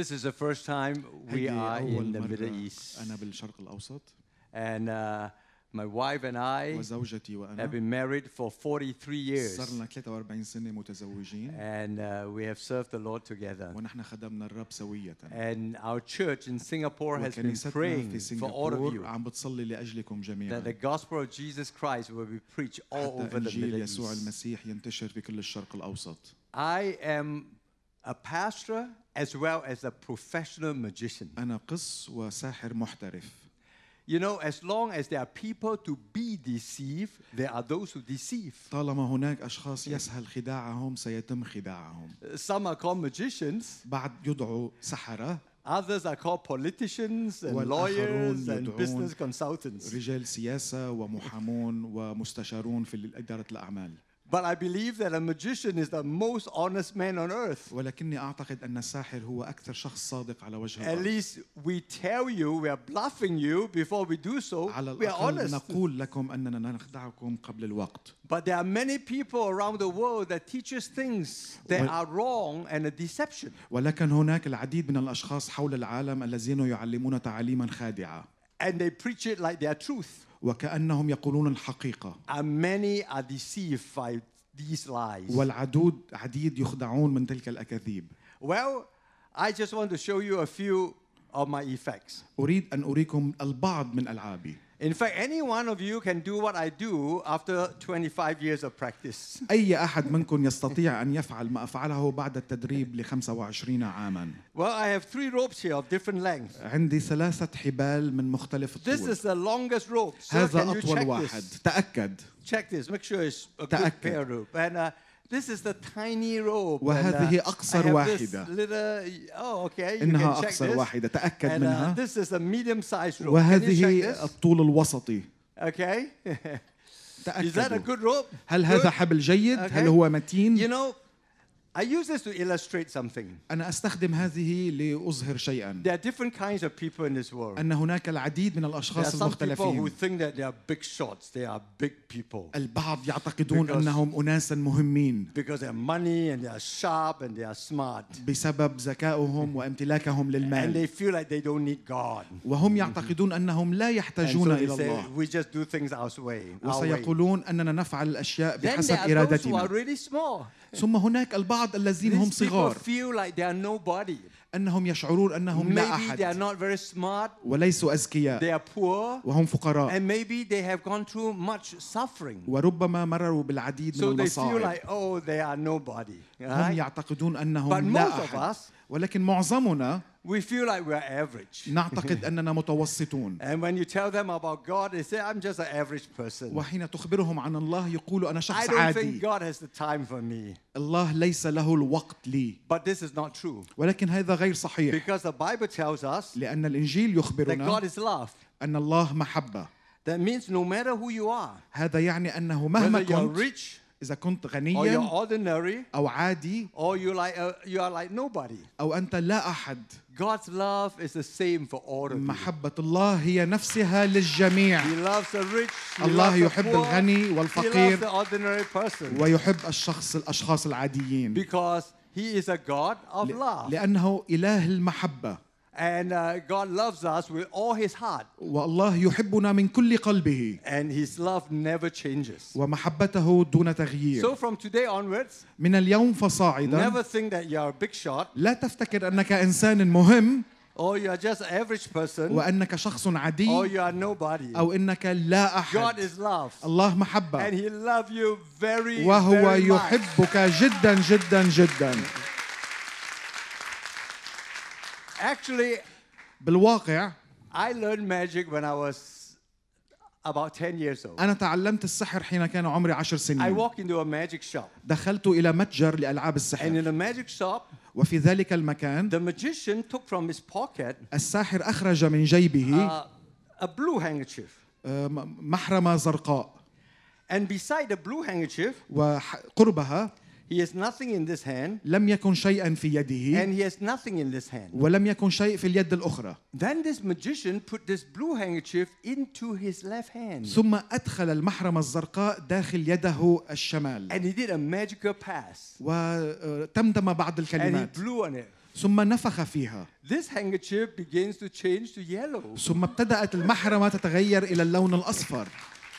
this is the first time we هيدي are أول in the Middle مرة East. أنا بالشرق الأوسط And uh, my wife and I وزوجتي have وأنا been married for 43 years. صار لنا 43 سنة متزوجين And uh, we have served the Lord together. ونحن خدمنا الرب سوية And our church in Singapore has been وكنيستنا praying في for all of you سنغافورة عم بتصلي لأجلكم that جميعا the gospel of Jesus Christ will be preached all حتى over the إنجيل Middle يسوع East. المسيح ينتشر في كل الشرق الأوسط I am a pastor as well as a professional magician. أنا قس وساحر محترف You know, as long as there are people to be deceived, there are those who deceive. طالما هناك أشخاص يسهل خداعهم سيتم خداعهم Some are called magicians, بعد يدعوا سحرة others are called politicians and lawyers and business consultants. رجال سياسة ومحامون ومستشارون في إدارة الأعمال But I believe that a magician is the most honest man on earth. ولكني أعتقد أن الساحر هو أكثر شخص صادق على وجه At الأرض least we tell you, we are bluffing you before we do so. على We are honest. نقول لكم أننا نخدعكم قبل الوقت But there are many people around the world that teach us things that are wrong and a deception. ولكن هناك العديد من الأشخاص حول العالم الذين يعلمون تعاليما خادعة And they preach it like their truth. وكأنهم يقولون الحقيقة And many are deceived by these lies. والعدود عديد يخدعون من تلك الأكاذيب Well, I just want to show you a few of my effects. أريد أن أريكم البعض من ألعابي In fact, any one of you can do what I do after 25 years of practice. أي أحد منكم يستطيع أن يفعل ما أفعله بعد التدريب ل 25 عاما Well, I have three ropes here of different lengths. عندي ثلاثة حبال من مختلف This الطول is the longest rope. So هذا can you أطول check واحد this? تأكد Check this. Make sure it's a good تأكد. pair rope. And uh, this is the tiny rope. وهذه and, uh, أقصر واحدة. Little, oh, okay. You إنها أقصر this. واحدة تأكد And uh, منها this is a. Can you check وهذه? الطول الوسطي Okay. is that a تأكدوا good rope? هل Good? هذا حبل جيد؟ Okay. هل هو متين؟ You know, I use this to illustrate something. أنا أستخدم هذه لأظهر شيئا There are different kinds of people in this world. أن هناك العديد من There are الأشخاص some people who المختلفين think that they are big shots. They are big people البعض يعتقدون Because- أنهم أناسا مهمين because they have money and they are sharp and they are smart. بسبب ذكائهم وامتلاكهم And للمال they feel like they don't need God. وهم يعتقدون أنهم لا And so يحتاجون they إلى say, الله we just do things our way. Our way. وسيقولون أننا نفعل الأشياء Then بحسب there are those who are إرادتنا really small. ثم هناك البعض الذين هم صغار. أنهم يشعرون أنهم لا أحد. وليسوا أذكياء وهم فقراء. وربما مرروا بالعديد من المصائب هم يعتقدون أنهم لا أحد. ولكن معظمنا we feel like we're average. نعتقد أننا متوسطون And when you tell them about God, they say, I'm just an average person. وحين تخبرهم عن الله يقولوا أنا I شخص don't think عادي God has the time for me. الله ليس له الوقت لي But this is not true. ولكن هذا غير صحيح Because the Bible tells us لأن الإنجيل that God يخبرنا is love. أن الله محبة That means no matter who you are, هذا يعني أنه whether مهما you're كنت rich إذا كنت or you're غنيا ordinary أو عادي or you like uh, you are like nobody, أو أنت لا أحد God's love is the same for all of you. محبة الله هي نفسها للجميع He loves the rich. He الله loves the يحب poor. الغني He loves والفقير the ordinary person ويحب الشخص الأشخاص العاديين because He is a God of love, لأنه إله المحبة and uh, God loves us with all His heart, والله يحبنا من كل قلبه and His love never changes. ومحبته دون تغيير So from today onwards, من اليوم فصاعدا never think that you are a big shot لا تفتكر أنك إنسان مهم or you are just an average person وأنك شخص or عادي you are nobody. أو أنك لا God أحد is love, الله and محبة He loves you very, وهو very much. يحبك جدا جدا جدا Actually, بالواقع I learned magic when I was about 10 years old. أنا تعلمت السحر حين كان عمري عشر I سنين walked into a magic shop, دخلت إلى متجر لألعاب and السحر in the magic shop, وفي ذلك المكان the magician took from his pocket الساحر أخرج من جيبه uh, a blue handkerchief. آه، محرمة زرقاء And beside the blue handkerchief, وقربها he has nothing in this hand, لم يكن شيئا في يده and he has nothing in this hand. ولم يكن شيء في اليد الأخرى Then this magician put this blue handkerchief into his left hand, ثم أدخل المحرمة الزرقاء داخل يده الشمال and he did a magical pass, وتمتم بعض and he الكلمات blew on it. ثم نفخ فيها this handkerchief begins to change to yellow. ثم ابتدأت المحرمة تتغير إلى اللون الأصفر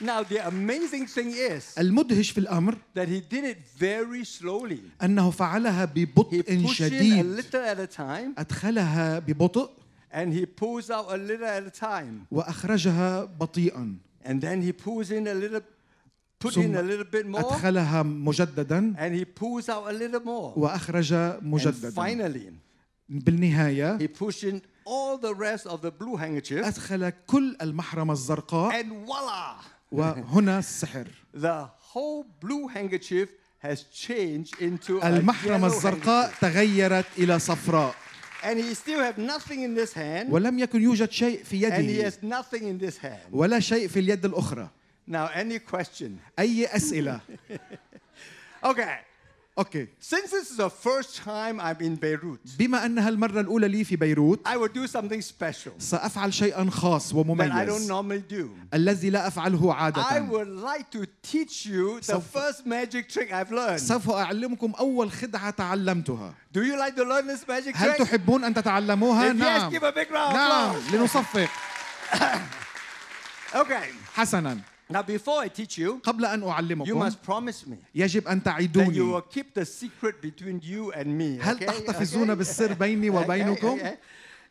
Now, the amazing thing is المدهش في الأمر that he did it very slowly. أنه فعلها He ببطء pushed in a شديد little at a time أدخلها ببطء and he pulls out a little at a time. وأخرجها بطيئا And then he pulls in a little, put ثم in a little bit more, أدخلها مجددا and he pulls out a little more. وأخرج And مجددا finally, بالنهاية he pushed in all the rest of the blue handkerchief, أدخل كل المحرمة الزرقاء and voila! وهنا السحر The whole blue handkerchief has changed into المحرمة الزرقاء. تغيرت إلى صفراء And he still have nothing in this hand, ولم يكن يوجد شيء في and he يده has nothing in this hand. ولا شيء في اليد الأخرى Now, any question? أي أسئلة Okay. أوكي Since this is the first time I'm in Beirut, بما أنها المرة الأولى لي في بيروت I will do something special سأفعل شيئا خاص that I don't ومميز normally do. الذي لا أفعله I عادة would like to teach you the سوف- first magic trick I've learned. سوف أعلمكم أول خدعة تعلمتها Do you like to learn this magic هل trick? تحبون أن تتعلموها؟ If yes, نعم give a big round of نعم. لنصفق Okay. حسنا Now, before I teach you, قبل أن you أعلمكم must promise me يجب أن that you تعيدوني will keep the secret between you and me. هل okay? تحتفظون Okay? بالسر بيني Okay, وبينكم؟ okay.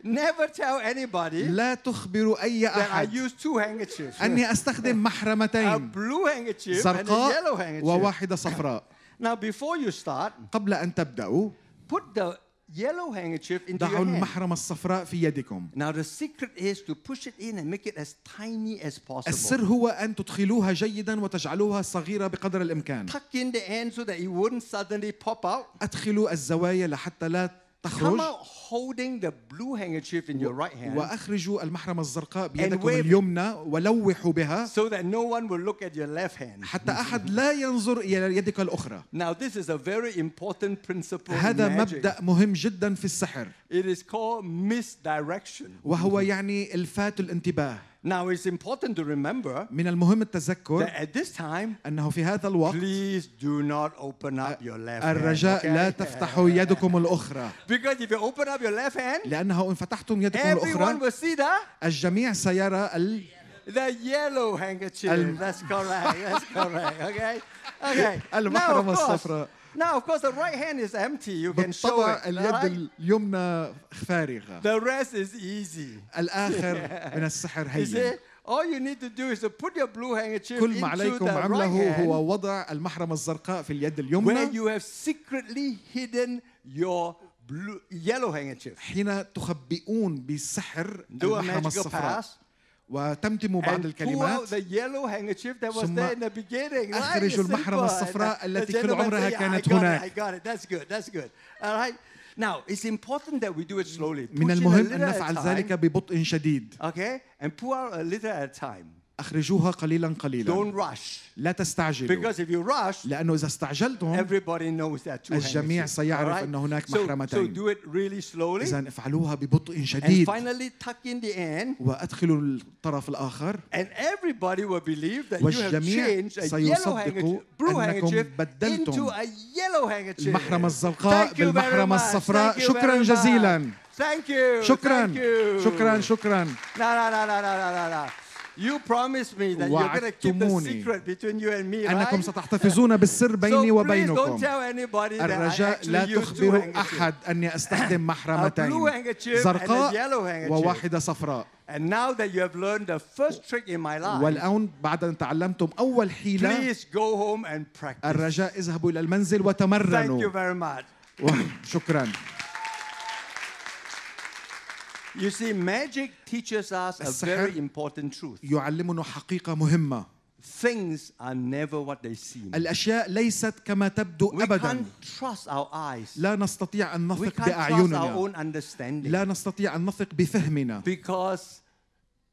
Never tell anybody لا تخبروا أي that I أحد use two handkerchiefs. أني أستخدم a محرمتين blue handkerchief and a yellow زرقاء handkerchief. وواحدة صفراء Now, before you start, قبل أن تبدأوا put the yellow handkerchief into ضعوا your hand. المحرمة الصفراء في يدكم Now, the secret is to push it in and make it as tiny as السر possible. هو أن تدخلوها جيدا وتجعلوها صغيرة بقدر الإمكان Tuck in the end so that it wouldn't suddenly pop out. أدخلوا الزوايا لحتى لا تخرج out holding the blue handkerchief in your right hand وأخرجوا المحرمة الزرقاء بيدكم اليمنى ولوحوا بها so that no one will look at your left hand. حتى أحد لا ينظر إلى يدك الأخرى Now, this is a very important principle in هذا. مبدأ مهم جدا في السحر It is called misdirection. وهو يعني الفات الانتباه Now, it's important to remember من المهم that التذكر at this time, أنه في هذا الوقت please do not open up your left hand. الرجاء لا? تفتحوا يدكم الأخرى Because if you open up your left hand, لأنه إن فتحتم يدكم everyone الأخرى will see the, الجميع سيرى ال... the yellow handkerchief. That's correct. That's correct. Okay? Okay. Now, المحرمة of course, الصفراء now, of course, the right hand is empty. You can show it. اليد? اليمنى فارغة The rest is easy. الآخر من السحر هين all you need to do is to put your blue handkerchief كل ما عليكم عمله هو وضع المحرمة الزرقاء في اليد where اليمنى you have secretly hidden your blue, yellow handkerchief. حين تخبئون a المحرمة الصفراء وتمتموا بعض الكلمات the yellow handkerchief that was ثم there in the beginning. Right? أخرجوا simple. الصفراء التي كل عمرها say, "Yeah, كانت هناك." Now, it's important that we do it slowly. من المهم أن نفعل ذلك ببطء شديد Okay? And pull out a little at a time. أخرجوها قليلا قليلا. Don't rush. لا تستعجلوا. Because if you rush, لأنه إذا استعجلتم everybody knows that الجميع سيعرف right? أن هناك محرمتين. so, do it really slowly. إذا افعلوها ببطء شديد. And tuck in the end. وأدخلوا الطرف الآخر. And everybody will believe that والجميع you have changed سيصدقوا أنكم بدلتم into a yellow handkerchief. المحرمة الزرقاء بالمحرمة الصفراء. شكرا جزيلا. شكرا. شكرا شكرا. لا لا لا لا لا لا. You promised me that you're going to keep the secret between you and me, أنكم right? ستحتفظون بالسر بيني so please don't وبينكم tell anybody that I الرجاء actually لا تخبروا. أحد أني أستخدم A blue محرمتين handkerchief and a زرقاء. وواحدة صفراء And now that you have learned the first trick in my life, والآن بعد أن تعلمتم أول حيلة please go home and practice. الرجاء اذهبوا إلى المنزل Thank you وتمرنوا very much. شكرا You see, magic teaches us a السحر very important truth. يعلمنا حقيقة مهمة Things are never what they seem. الأشياء ليست كما تبدو We أبدا can't trust our eyes. لا نستطيع أن We نثق can't trust our بأعيننا own understanding. لا نستطيع أن نثق بفهمنا Because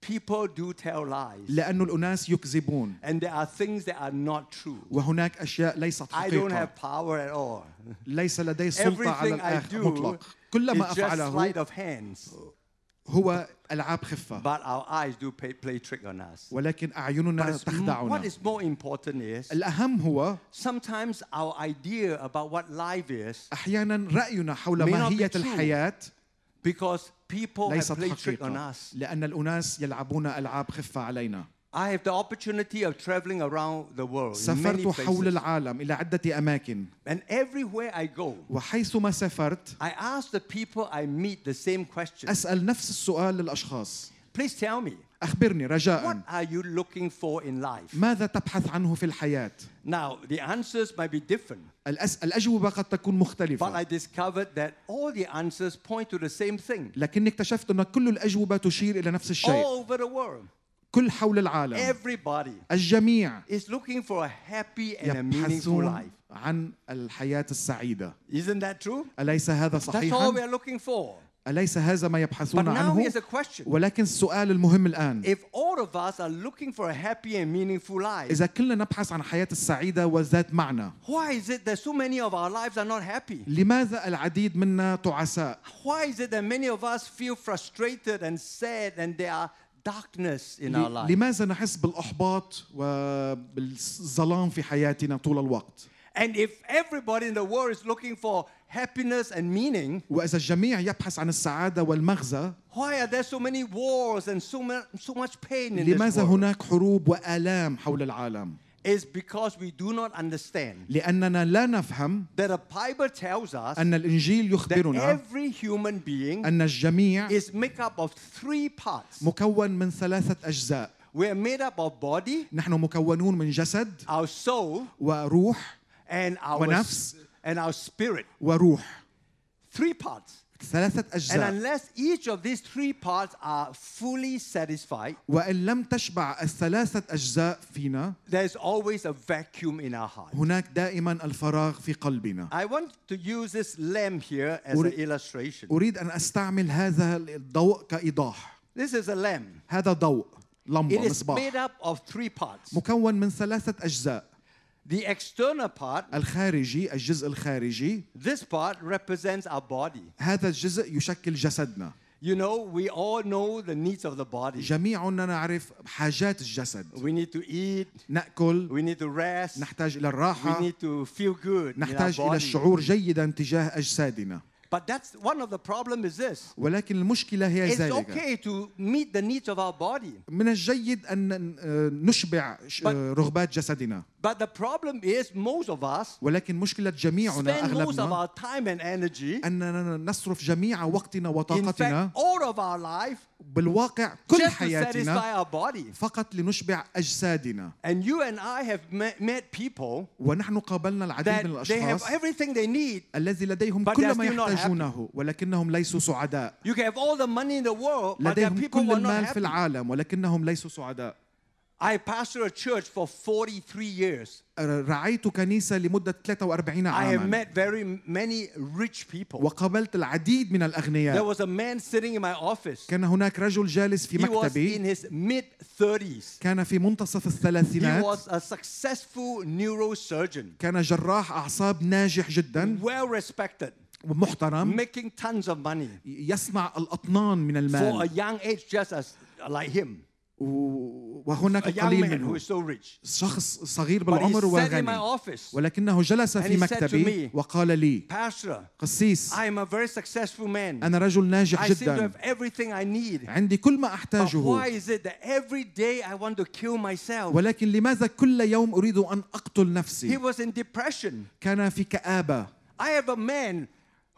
people do tell lies. لأن الأناس يكذبون And there are things that are not true. وهناك أشياء ليست I don't حقيقة have power at all. ليس لدي سلطة على Everything I الآخر do مطلق كل ما is just أفعله sleight of hands. هو ألعاب خفة but our eyes do play, play trick on us. ولكن it's m- what تخدعنا is more important is الأهم هو sometimes our idea about what life is أحيانا رأينا حول true. الحياة because people have played trick on us. لأن الأناس يلعبون ألعاب خفة علينا I have the opportunity of traveling around the world in many سافرت حول places. العالم إلى عدة أماكن And everywhere I go, وحيثما سافرت I ask the people I meet the same question. أسأل نفس السؤال للأشخاص Please tell me, أخبرني what رجاء are you looking for in life? ماذا تبحث عنه في الحياة؟ Now, the answers might be different, الأس... الأجوبة قد تكون but مختلفة I discovered that all the answers point to the same thing لكني اكتشفت أن كل الأجوبة تشير إلى نفس الشيء all over the world. كل حول العالم Everybody الجميع is looking for a happy and a meaningful يبحثون life. عن الحياة السعيدة Isn't that true? أليس هذا That's all we صحيحا؟ are looking for. أليس هذا ما But يبحثون now عنه؟ here's a question. ولكن السؤال المهم الآن If all of us are looking for a happy and meaningful life, إذا كلنا نبحث عن حياة السعيدة وذات معنى why is it that so many of our lives are not happy? لماذا العديد منا تعساء؟ Why is it that many of us feel frustrated and sad and there are darkness in our life? لماذا نحس بالإحباط وبالظلام في حياتنا طول الوقت؟ And if everybody in the world is looking for happiness and meaning, وإذا الجميع يبحث عن السعادة والمغزى why are there so many wars and so, much pain in this لماذا world? هناك حروب وآلام حول العالم؟ It's because we do not understand لأننا لا نفهم that the Bible tells us أن الإنجيل that يخبرنا every human being أن الجميع is made up of three parts. مكون من ثلاثة أجزاء We are made up of body, نحن مكونون من جسد our soul, وروح and our ونفس. and our spirit. وروح Three parts. ثلاثة And أجزاء unless each of these three parts are fully satisfied, وإن لم تشبع الثلاثة أجزاء فينا there's always a vacuum in our heart. هناك دائما الفراغ في قلبنا I want to use this lamp here as an illustration. أريد أن أستعمل هذا الضوء كإيضاح This is a lamp. هذا ضوء It لمبة is مصباح made up of three parts. مكون من ثلاثة أجزاء The external part, الخارجي الجزء الخارجي this part represents our body. هذا الجزء يشكل جسدنا You know, we all know the needs of the body. جميعنا نعرف حاجات الجسد We need to eat, نأكل we need to rest, نحتاج إلى we الراحة need to feel good in our نحتاج إلى body. الشعور جيدا تجاه أجسادنا But that's one of the problem is this. ولكن المشكلة هي It's ذلك okay to meet the needs of our body. من الجيد أن نشبع ش- But- رغبات جسدنا But the problem is most of us ولكن مشكلة جميعنا spend most of أغلبنا our time and energy. أننا نصرف جميع وقتنا In وطاقتنا fact, all of our life بالواقع كل حياتنا فقط لنشبع أجسادنا. And you and I have met people ونحن قابلنا العديد من الأشخاص الذي لديهم كل ما يحتاجونه ولكنهم ليسوا سعداء. لديهم كل المال في العالم ولكنهم ليسوا سعداء. I pastored a church for 43 years. رعيت كنيسة لمدة 43 I have عاما met very many rich people. وقابلت العديد من There الأغنياء was a man sitting in my office. كان هناك رجل جالس في He was in مكتبي his mid 30s. كان في منتصف He الثلاثينات was a successful neurosurgeon, كان جراح أعصاب ناجح جدا well respected, ومحترم making tons of money يصنع الأطنان من for a المال young age, just as like him. وهناك قليل منه شخص صغير بالعمر وغني. ولكنه جلس في مكتبي وقال لي قسيس أنا رجل ناجح جدا. عندي كل ما أحتاجه. ولكن لماذا كل يوم أريد أن أقتل نفسي؟ كان في كآبة. I have a man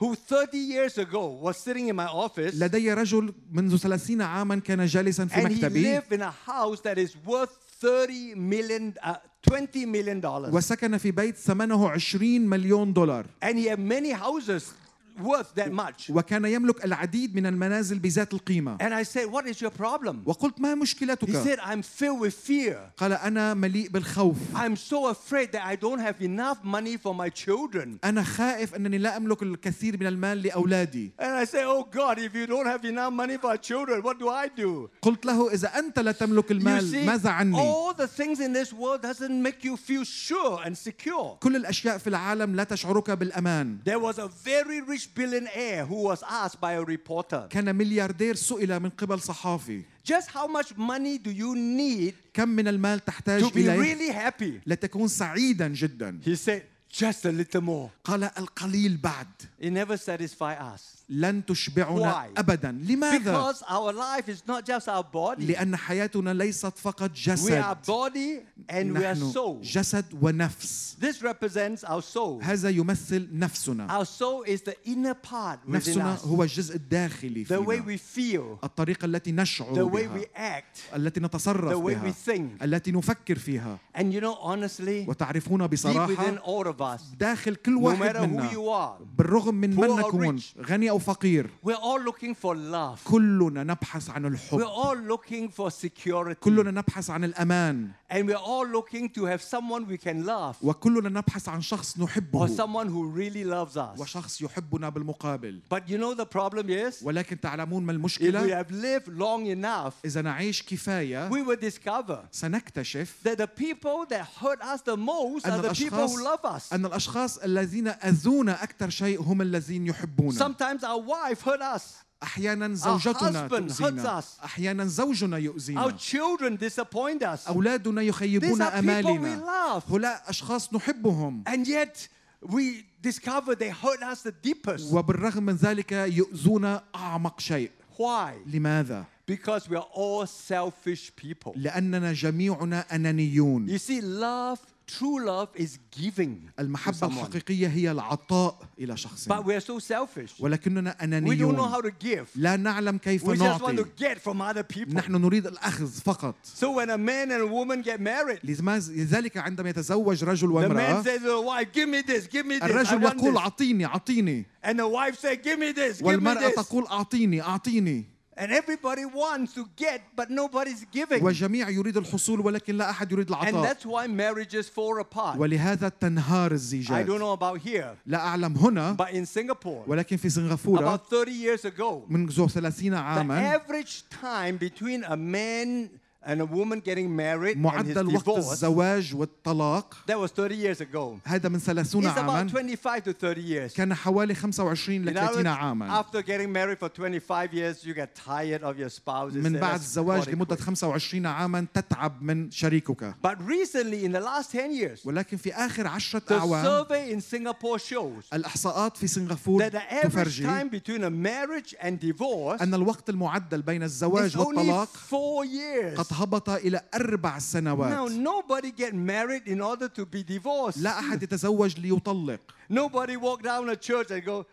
who 30 years ago was sitting in my office لدي رجل منذ 30 عاما كان جالسا في and he مكتبي lived in a house that is worth 30 million, uh, 20 million dollars. وسكن في بيت ثمنه 20 مليون دولار And he had many houses worth that much. وكان يملك العديد من المنازل بذات القيمة And I said, What is your problem? وقلت ما He مشكلتك said, I'm filled with fear. قال أنا مليء بالخوف I'm so afraid that I don't have enough money for my children. أنا خائف أنني لا أملك الكثير من المال لأولادي And I said, Oh God, if you don't have enough money for our children, what do I do? قلت له إذا أنت لا تملك You المال see, ماذا عني all the things in this world doesn't make you feel sure and secure. كل الأشياء في العالم لا تشعرك بالأمان There was a very rich billionaire who was asked by a reporter, كان ملياردير سئل من قبل صحافي just how much money do you need كم من المال تحتاج to be إليه really happy? لتكون سعيدا جدا He said, just a little more. قال القليل بعد It never satisfies us. لن تشبعنا Why? أبدا لماذا؟ Because our life is not just our body. لأن حياتنا ليست فقط We are جسد body and we are نحن soul. جسد ونفس This represents our soul. هذا يمثل نفسنا Our soul is the inner part within نفسنا us. هو الجزء الداخلي The way فينا we feel, الطريقة التي the نشعر way بها we act, التي نتصرف the way بها we think. التي نفكر فيها And you know, honestly, وتعرفون deep within بصراحة all of us, داخل كل no واحد matter who منا you are, بالرغم من poor من or نكون rich. غني أو فقير we're all looking for love. كلنا نبحث عن We're الحب all looking for security. كلنا نبحث عن الأمان And we're all looking to have someone we can love وكلنا نبحث عن شخص or نحبه someone who really loves us. وشخص يحبنا بالمقابل But you know the problem is, ولكن تعلمون ما if we المشكلة have lived long enough, إذا نعيش كفاية we will discover سنكتشف that the people that hurt us the most أن are the people الأشخاص who love us. أن الأشخاص الذين أذونا أكثر شيء هم الذين يحبونا Sometimes our wife hurt us. أحيانا زوجتنا husband تؤذينا hurts us. أحيانا زوجنا Our يؤذينا children disappoint us. أولادنا These يخيبون are people we أمالنا love. هؤلاء أشخاص نحبهم And yet we discover they hurt us the deepest. وبالرغم من ذلك يؤذون أعمق شيء Why? لماذا؟ Because we are all selfish people. لأننا جميعنا أنانيون You see, love, true love is giving. to المحبة someone. الحقيقية هي العطاء إلى شخص But we are so selfish. ولكننا We don't know how أنانيون to give. لا نعلم كيف We just want to نعطي get from other people. نحن نريد الأخذ فقط So when a man and a woman get married, لذا- لذلك عندما يتزوج رجل the man وامرأة says to the wife, give me this, give me this, I الرجل want يقول this. أعطيني أعطيني And the wife says, give me this, give me والمرأة this. تقول أعطيني أعطيني And everybody wants to get, but nobody's giving. والجميع يريد الحصول ولكن لا أحد يريد And العطاء that's why marriages fall apart. ولهذا تنهار I الزيجات don't know about here, لا أعلم هنا but in Singapore, ولكن في سنغافورة about 30 years ago, منذ 30 the عاما average time between a man and a woman getting married and his معدل وقت divorce, الزواج والطلاق that was 30 years ago. هذا من 30 It's about عاما 25 to 30 years. كان حوالي 25 ل In other 30 words, عاما after getting married for 25 years, you get tired of your spouse. You من say, بعد "Let's الزواج call it لمدة quits." 25 عاما تتعب من شريكك But recently, in the last 10 years, ولكن في آخر عشرة the أعوام survey in Singapore shows الإحصاءات في سنغافورة that the average تفرجي time between a marriage and divorce أن الوقت المعدل بين is الزواج only والطلاق four years. قد هبط إلى أربع Now, سنوات nobody get married in order to be divorced. لا أحد يتزوج ليطلق Nobody walk down a church and go.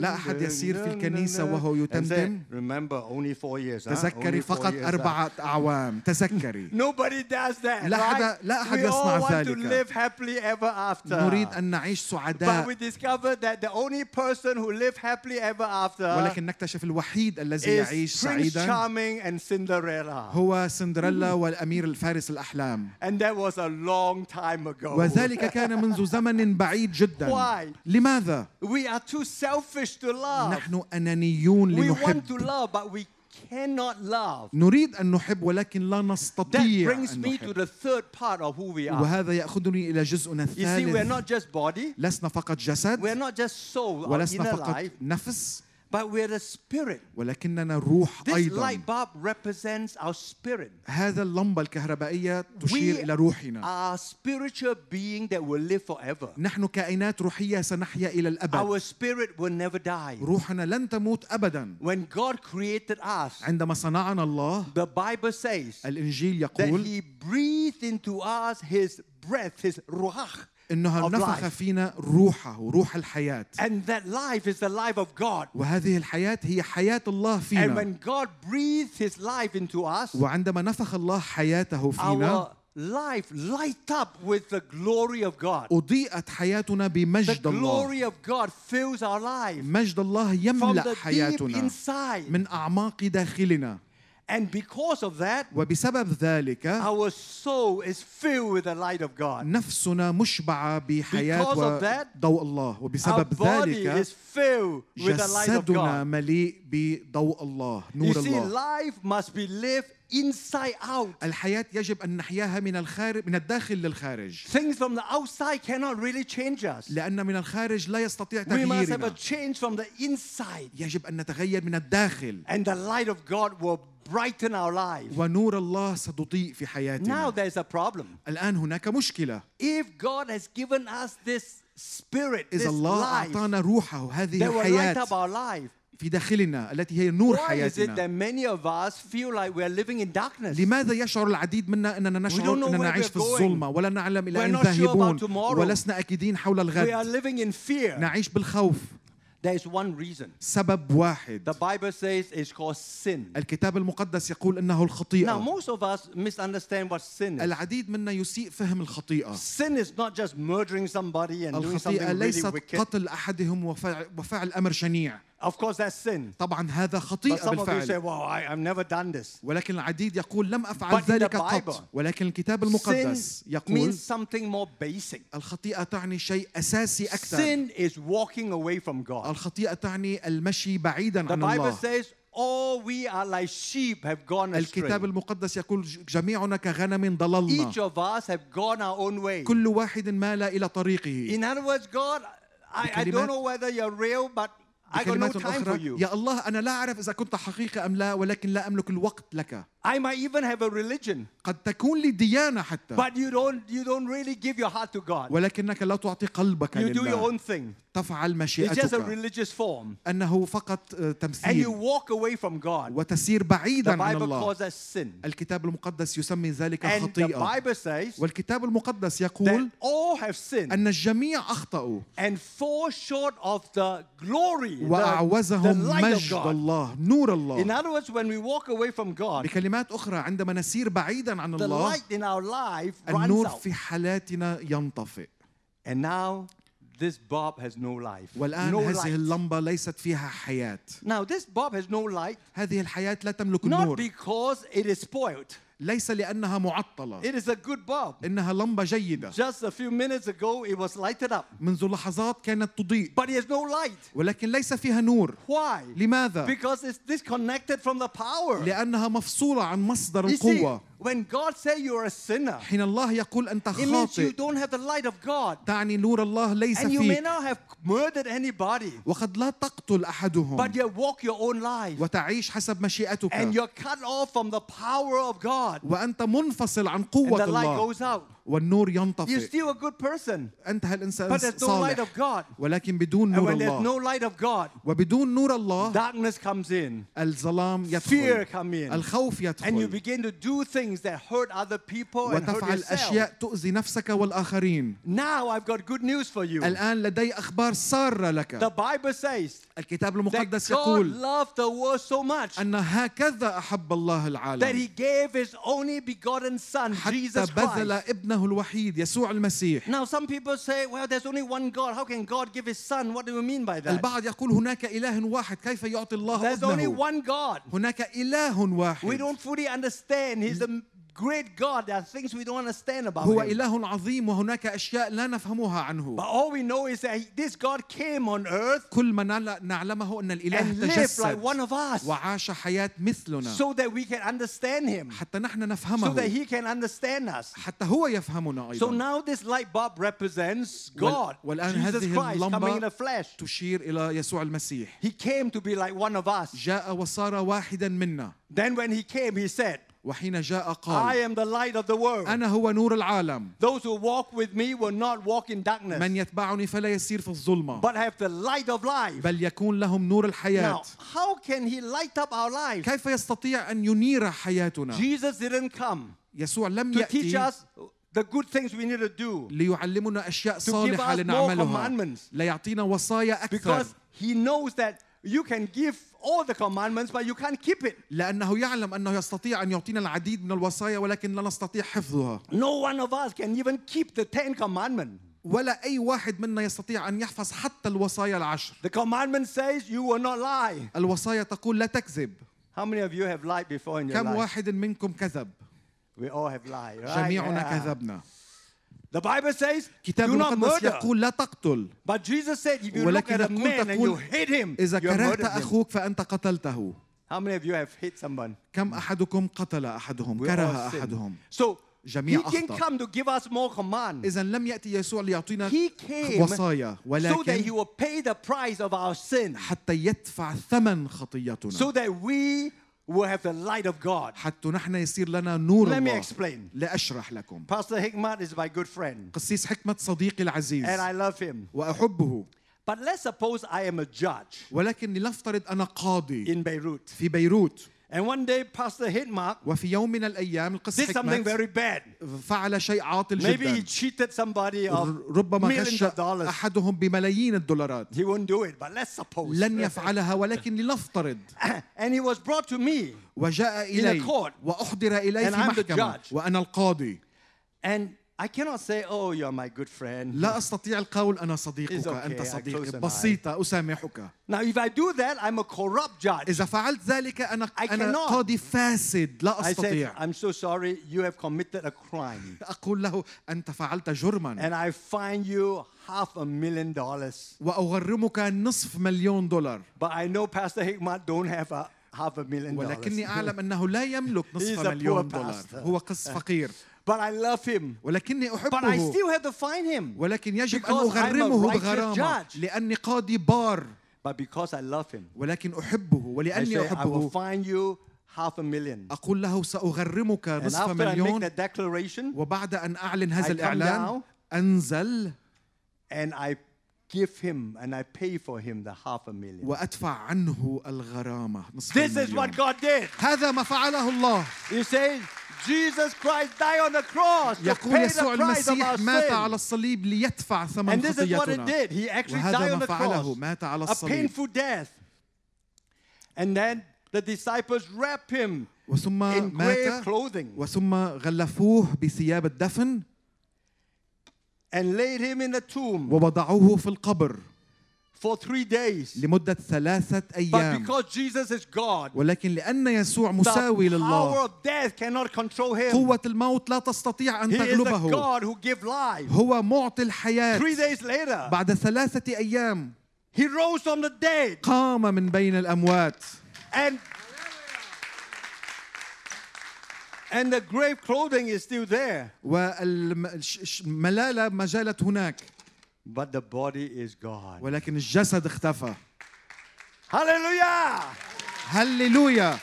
لا أحد يسير في الكنيسة وهو يتمتم تذكري فقط أربعة أعوام. تذكري. لا أحد لا أحد يصنع ذلك. نريد أن نعيش سعداء. ولكن نكتشف الوحيد الذي يعيش سعيدا. هو سندريلا والأمير الفارس الأحلام. وذلك كان منذ زمن بعيد جدا. لماذا لماذا؟ We are too selfish to love. نحن أنانيون We want to لنحب love, but we cannot love. نريد أن نحب ولكن لا That نستطيع brings أن me to نحب the third part of who we are. وهذا يأخذني إلى جزءنا You see, we're الثالث not just body, لسنا فقط جسد we're not just soul or ولسنا inner فقط life, نفس but we're the spirit. ولكننا روح This أيضا light bulb represents our spirit. هذا اللمبة الكهربائية تشير We إلى روحنا are a spiritual being that will live forever. نحن كائنات روحية سنحيا إلى الأبد Our spirit will never die. روحنا لن تموت أبدا When God created us, عندما صنعنا الله the Bible says الإنجيل that يقول He breathed into us His breath, His ruach. Of نفخ. فينا روحه روح الحياة And that life is the life of God. وهذه الحياة هي حياة الله And فينا when God breathed His life into us, وعندما نفخ الله حياته فينا life light up with the glory of God. أضيئت حياتنا The بمجد الله glory of God fills our life مجد الله from يملأ the deep حياتنا inside. من أعماق داخلنا And because of that, وبسبب ذلك our soul is filled with the light of God. نفسنا مشبعة بحياة Because of that, وضوء الله Our وبسبب body ذلك is filled with the light of جسدنا God. مليء بضوء الله You نور see, الله life must be lived inside out. الحياة يجب أن نحياها من الخارج من الداخل للخارج Things from the outside cannot really change us. لأن من الخارج لا يستطيع We must have a تغييرنا change from the inside. يجب أن نتغير من الداخل And the light of God will brighten our lives. ونور الله ستضيء في Now حياتنا there's a problem. الآن هناك مشكلة If God has given us this spirit, this إذا الله life أعطانا روحه هذه that will light الحياة up our life, في داخلنا التي هي نور حياتنا لماذا يشعر العديد منا أننا نشعر أننا نعيش في الظلمة ولا نعلم إلى أين ذاهبون ولسنا أكيدين حول الغد نعيش بالخوف There is one reason. سبب واحد. The Bible says it's called sin. الكتاب المقدس يقول إنه الخطيئة. Now most of us misunderstand what sin is. العديد منا يسيء فهم الخطيئة. Sin is not just murdering somebody and doing something really wicked. الخطيئة ليست قتل أحدهم وفعل أمر شنيع. Of course, that's sin. طبعا هذا But خطيئة some of you say, بالفعل well, I, I've never done this. ولكن العديد يقول لم أفعل But in the ذلك Bible, قط ولكن الكتاب Sin المقدس يقول means something more basic. الخطيئة تعني شيء أساسي أكثر Sin is walking away from God. الخطيئة تعني المشي بعيدا The عن Bible الله says, all we are like sheep have gone astray. الكتاب المقدس يقول ج- جميعنا كغنم ضللنا Each of us have gone our own way. كل واحد مال إلى طريقه In other words, God, I, I بكلمات- don't know whether you're real, but I got no بكلمات time for أخرى you. يا الله أنا لا أعرف إذا كنت حقيقة أم لا ولكن لا أملك الوقت لك I might even have a religion, قد تكون لي ديانة حتى but you don't you don't really give your heart to God. ولكنك لا تعطي قلبك You do your لله own thing. تفعل It's just a مشيئتك religious form. أنه فقط آه، And you تمثيل walk away from God. وتسير The بعيدا عن Bible الله calls that sin. الكتاب المقدس يسمي ذلك And the خطيئة Bible says والكتاب المقدس يقول that all have sinned أن الجميع أخطأوا and fall short of the glory, the, the وأعوزهم مجد. الله نور In الله other words, when we walk away from God, بكلمات أخرى عندما نسير بعيدا عن the الله light in our life runs النور. في حالاتنا ينطفئ And now this bulb has no life. والآن no هذه light. اللمبة ليست فيها حياة Now this bulb has no light هذه الحياة لا تملك not النور because it is spoiled. ليس لأنها معطلة It is a good bulb. إنها لمبة جيدة Just a few minutes ago it was lighted up, منذ لحظات كانت تضيء but has no light. ولكن ليس فيها نور Why? لماذا؟ Because it's disconnected from the power. لأنها مفصولة عن مصدر القوة when God say you're a sinner, حين الله يقول أنت it means you خاطئ don't have the light of God. تعني نور الله ليس And you may فيك not have murdered anybody, وقد لا تقتل أحدهم but you walk your own life. وتعيش حسب And مشيئتك you're cut off from the power of God. وأنت منفصل عن And قوة the light الله goes out. والنور You're ينطفئ still a good person, أنت الإنسان but there's no light صالح of God. ولكن بدون And نور when there's no الله light of God, وبدون نور الله darkness comes in, الظلام fear يدخل come in, الخوف and you يدخل begin to do things that hurt other people and hurt وتفعل yourself. أشياء تؤذي نفسك والآخرين Now I've got good news for you. الآن لدي أخبار سارة The لك Bible says الكتاب that المقدس God يقول loved the world so much أن هكذا أحب الله that العالم He gave His only begotten Son, حتى Jesus بذل Christ. ابنه الوحيد يسوع المسيح Now, some people say, well, there's only one God. How can God give His Son? What do you mean by that? البعض يقول هناك إله واحد كيف يعطي الله There's only ابنه one God. هناك إله We واحد don't fully understand. He's a great God. There are things we don't understand about هو Him. إله عظيم وهناك أشياء لا نفهمها عنه But all we know is that he- this God came on earth كل ما نعل- نعلمه أن الإله and lived like تجسد one of us وعاش حياة مثلنا so that we can understand Him, حتى نحن so that نفهمه He can understand us. حتى هو يفهمنا So أيضا now this light bulb represents وال- God, والآن Jesus هذه Christ coming in اللمبة the flesh. تشير إلى يسوع المسيح He came to be like one of us. جاء وصار واحدا منا Then when He came, He said, وحين جاء I قال am the light of the world. أنا هو نور العالم Those who walk with me will not walk in darkness, من يتبعني فلا يسير في الظلمة but have the light of life. بل يكون لهم نور Now, الحياة how can He light up our lives? كيف يستطيع أن ينير حياتنا Jesus didn't come يسوع لم to teach يأتي us the good things we need to do ليعلمنا أشياء To give صالحة us more لنعملها commandments. ليعطينا وصايا أكثر because He knows that you can give all the commandments, but you can't keep it. لأنه يعلم أنه يستطيع أن يعطينا العديد من الوصايا ولكن لا نستطيع حفظها No one of us can even keep the Ten Commandments. ولا أي واحد منا يستطيع أن يحفظ حتى الوصايا العشر The commandment says you will not lie. الوصايا تقول لا تكذب How many of you have lied before in your كم life? واحد منكم كذب We all have lied, right? جميعنا Yeah. كذبنا The Bible says, كتاب do not المقدس murder. يقول لا تقتل But Jesus said, if you look ولكن at a يقول man and you تقول hate him, إذا you have كرهت murdered him. أخوك فأنت قتلته How many of you have hate someone? كم أحدكم قتل أحدهم We كره all sin. أحدهم So he جميع didn't أخطأ. come to give us more commands. إذا لم يأتي يسوع ليعطينا He came وصايا so that he ولكن will pay the price of our sin, حتى يدفع ثمن خطيتنا so that we will have the light of God. حتى نحن يصير لنا نور Let me الله explain. لأشرح لكم Pastor Hikmat is my good friend, قسيس حكمة صديقي العزيز and I love him. وأحبه But let's suppose I am a judge ولكن لنفترض أنا قاضي in Beirut, في بيروت and one day Pastor Hikmat وفي يوم من الأيام القس did something حكمة very bad. فعل شيء عاطل Maybe he جدا cheated somebody of ربما millions غش of dollars. أحدهم بملايين الدولارات He won't do it, but let's suppose. لن يفعلها ولكن لنفترض and he was brought to me, وجاء In a إلي court. وأحضر إلي And في I'm the محكمة judge. وأنا القاضي and I cannot say, "Oh, you're my good friend." لا أستطيع القول أنا صديقك okay, أنت I صديقي بسيطة أسامحك Now, if I do that, I'm a corrupt judge. إذا فعلت ذلك أنا I أنا cannot. قاضي فاسد لا I said, أستطيع "I'm so sorry, you have committed a crime, أقول له أنت فعلت جرما and I fine you half a million dollars." وأغرمك نصف مليون دولار But I know Pastor Hikmat don't have a half a million ولكني dollars. أعلم أنه لا يملك نصف مليون دولار. هو قس فقير But I love him. ولكني But I أحبه still have to fine him. ولكن يجب أن Because I'm a أغرمه righteous بغرامة judge. لأني قاضي بار But because I love him, ولكن أحبه I ولأني say, I will أحبه fine you half a million. أقول له سأغرمك And نصف after I make مليون that declaration, وبعد أن أعلن I هذا come الإعلان down. أنزل and I give him and I pay for him the half a million. وأدفع عنه الغرامة نصف This is what المليون God did. هذا ما فعله الله You say, Jesus Christ died on the cross to يقول pay يسوع the price of المسيح our مات على sin. الصليب ليدفع ثمن And this is what it خطيتنا did. He actually وهذا died on ما the فعله cross. مات على A الصليب painful death. And then the disciples wrap him وثم in grave مات clothing وثم غلفوه بثياب الدفن And laid him in the tomb ووضعوه في القبر for three days. لمدة ثلاثة But أيام because Jesus is God, ولكن لأن يسوع the مساوي power لله of death cannot control him. قوة الموت لا تستطيع أن He is the تغلبه God who gives life. هو معطي الحياة Three days later, بعد ثلاثة أيام he rose from the dead. قام من بين الأموات And and the grave clothing is still there. والملالة ما زالت هناك But the body is gone. ولكن الجسد اختفى Hallelujah! هللويا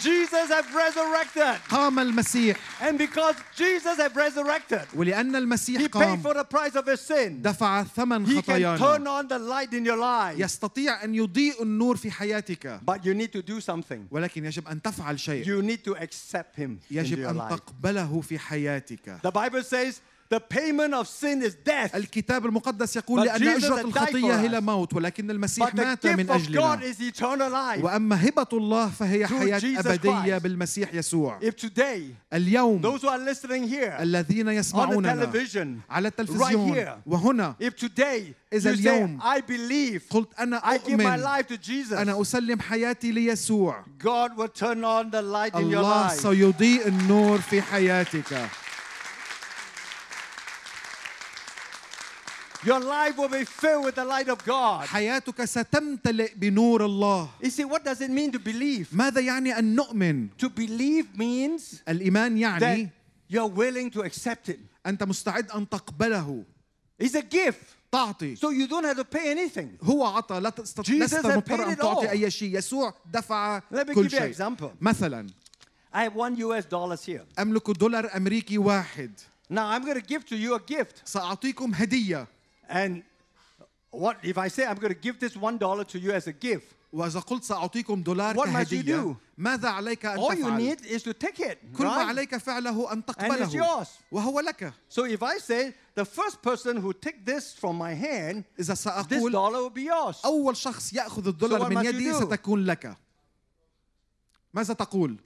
Jesus have resurrected. قام المسيح And because Jesus have resurrected, ولأن المسيح he paid for قام the price of his sin. دفع ثمن He can turn خطايانا on the light in your life. يستطيع أن يضيء النور في حياتك But you need to do something. ولكن يجب أن تفعل شيء You need to accept him into يجب your أن life. تقبله في حياتك The Bible says the payment of sin is death. الكتاب المقدس يقول But لأن أجرة الخطية هي us. موت ولكن المسيح مات من gift of God أجلنا is eternal life. وأما هبة الله فهي حياة أبدية. بالمسيح يسوع If today, اليوم those who are listening here, الذين on the يسمعوننا television, على right التلفزيون here, وهنا if today إذا اليوم I believe, قلت أنا I give my أؤمن life to Jesus, أنا أسلم حياتي ليسوع God will turn on the light in your الله life. سيضيء النور في حياتك Your life will be filled with the light of God. حياتك ستمتلئ بنور الله You see, what does it mean to believe? ماذا يعني أن نؤمن To believe means الإيمان that يعني you're willing to accept it. أنت مستعد أن تقبله It's a gift. تعطي So you don't have to pay anything. هو عطى لا تستطيع Jesus لست had مضطر paid أن it تعطي all. أي شيء يسوع دفع Let me كل give you an شيء example. مثلا I have one US dollars here. أملك دولار أمريكي واحد Now I'm going to give to you a gift. سأعطيكم هدية And what if I say I'm going to give this one dollar to you as a gift? وإذا قلت سأعطيكم دولار What must you كهدية do? ماذا عليك أن All you تفعل need is to take it. كل ما right? عليك فعله أن And it's تقبله yours. وهو لك So if I say the first person who take this from my hand, إذا this سأقول dollar will be yours. أول شخص يأخذ So الدولار what من must you يدي do? ستكون لك ماذا تقول؟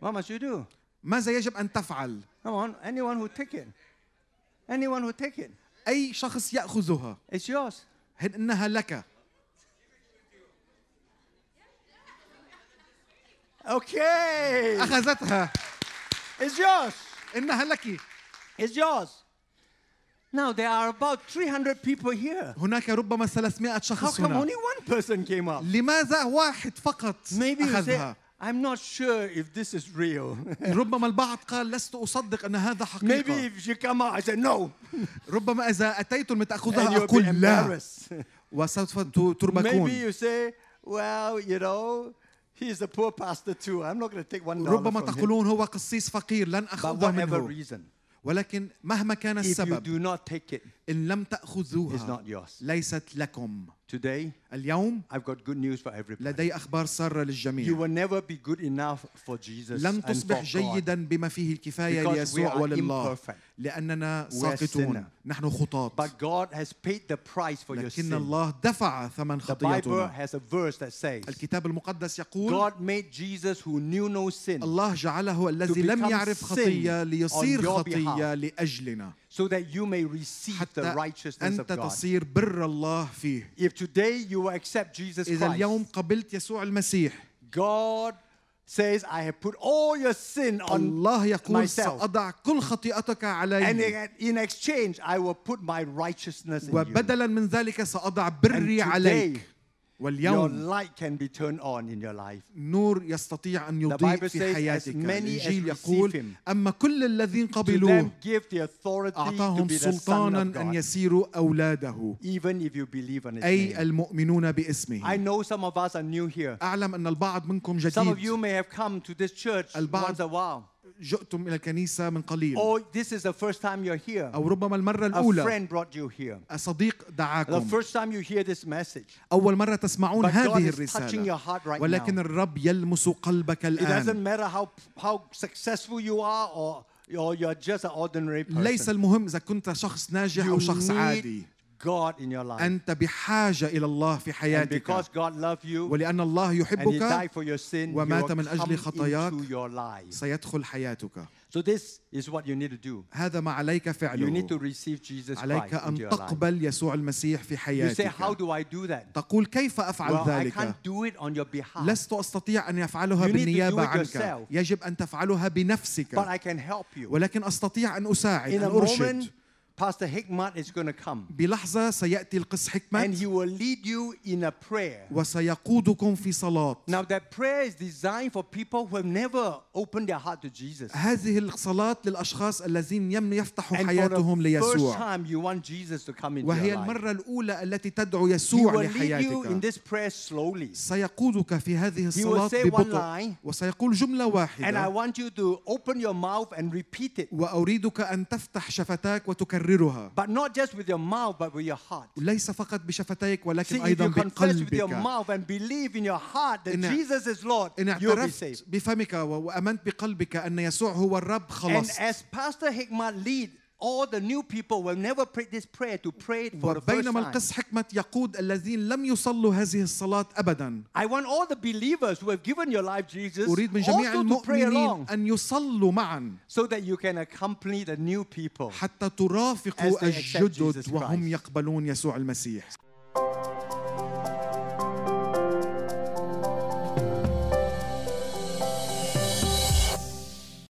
What must you do? ماذا يجب أن تفعل؟ Come on, anyone who take it. Anyone who take it. أي شخص يأخذها It's yours. إنها لك Okay. أخذتها It's yours. إنها لك It's yours. Now there are about 300 people here. هناك ربما 300 How شخص come هنا only one person came up? لماذا واحد فقط Maybe you say, أخذها I'm not sure if this is real. ربما البعض قال لست أصدق أن هذا Maybe حقيقة if she come out, I said no. ربما إذا أتيت And لتأخذها you'll be أقول لا embarrassed. وسوف ت- Maybe تربكون you say, well, you know, he's a poor pastor too. I'm not going to take one dollar ربما from him. تقولون هو قسيس فقير لن But أخذها whatever منه reason, ولكن مهما كان if you السبب do not take it, إن لم تأخذوها ليست لكم. Today, اليوم I've got good news for everybody. لدي أخبار سارة للجميع. You will never be good enough for Jesus لن تصبح جيدا بما فيه الكفاية ليسوع ولله. لأننا ساقطون. نحن خطاة. But God has paid the price for your sin. لكن الله دفع ثمن خطيئتنا. الكتاب المقدس يقول. God made Jesus who knew no sin. الله جعله الذي لم يعرف خطية ليصير خطية لأجلنا. so that you may receive the حتى righteousness of أنت God. تصير بر الله فيه If today you will accept Jesus إذا اليوم Christ, قبلت يسوع المسيح God says, I have put all your sin on الله يقول myself. سأضع كل خطيئتك And علي in exchange, I will put my righteousness in you. وبدلا من ذلك سأضع بري And عليك Your واليوم light can be turned on in your life. نور يستطيع أن يضيء في حياتك الإنجيل يقول أما كل الذين قبلوه أعطاهم سلطانا أن يسيروا أولاده even if you believe on his أي name. المؤمنون I باسمه know some of us are new here. أعلم أن البعض منكم Some of you جديد may have come to this church البعض- once a while. جئتم إلى الكنيسة من قليل Or this is the first time you're here. أو ربما المرة A الأولى friend brought you here. صديق The دعاكم first time you hear this message. أول مرة تسمعون But God هذه is touching your الرسالة heart right ولكن now. الرب يلمس قلبك It doesn't الآن matter how, how successful you are or, or you're just an ordinary ليس person. المهم إذا كنت شخص ناجح أو شخص عادي God in your life. أنت بحاجة إلى الله في And حياتك because God loves you ولأن الله and He يحبك died for your sin, ومات من أجل خطاياك. into your life. سيدخل حياتك So this is what you need to do. هذا ما عليك You need to فعله receive Jesus عليك Christ أن into your life. تقبل يسوع المسيح في You say, how حياتك do I do that? تقول كيف أفعل Well, I ذلك can't do it on your behalf, لست أستطيع أن يفعلها You need to do بالنيابة it عنك yourself. يجب أن تفعلها but بنفسك I can help you. ولكن أستطيع أن أساعد In أن a أرشد moment, Pastor Hikmat is going to come بلحظة سيأتي القس and حكمة he will lead you in a prayer. وسيقودكم في صلاة Now, that prayer is designed for people who have never opened their heart to Jesus. هذه الصلاة للأشخاص الذين يم يفتحوا And for حياتهم the first ليسوع time, you want Jesus to come into وهي your life. المرة الأولى التي تدعو He يسوع will lead you in لحياتك this prayer slowly. سيقودك في هذه He will الصلاة ببطء وسيقول جملة And I واحدة want you to open your mouth and repeat it. وأريدك أن تفتح شفتاك وتكررها But not just with your mouth, but with your heart. ليس فقط بشفتيك See, ولكن if أيضا you confess with your بقلبك mouth and believe in your heart that إن- Jesus is Lord, إن you'll be اعترفت saved. بفمك و- وأمنت بقلبك أن يسوع هو الرب And خلص as Pastor Hikmat lead, all the new people will never pray this prayer to pray it for the first وبينما time. القس حكمة يقود الذين لم يصلوا هذه الصلاة أبدا I want all the believers who have given your life Jesus أريد من جميع also to pray المؤمنين along أن يصلوا معا so that you can accompany the new people. حتى ترافقوا As they accept Jesus الجدد وهم Christ. يقبلون يسوع المسيح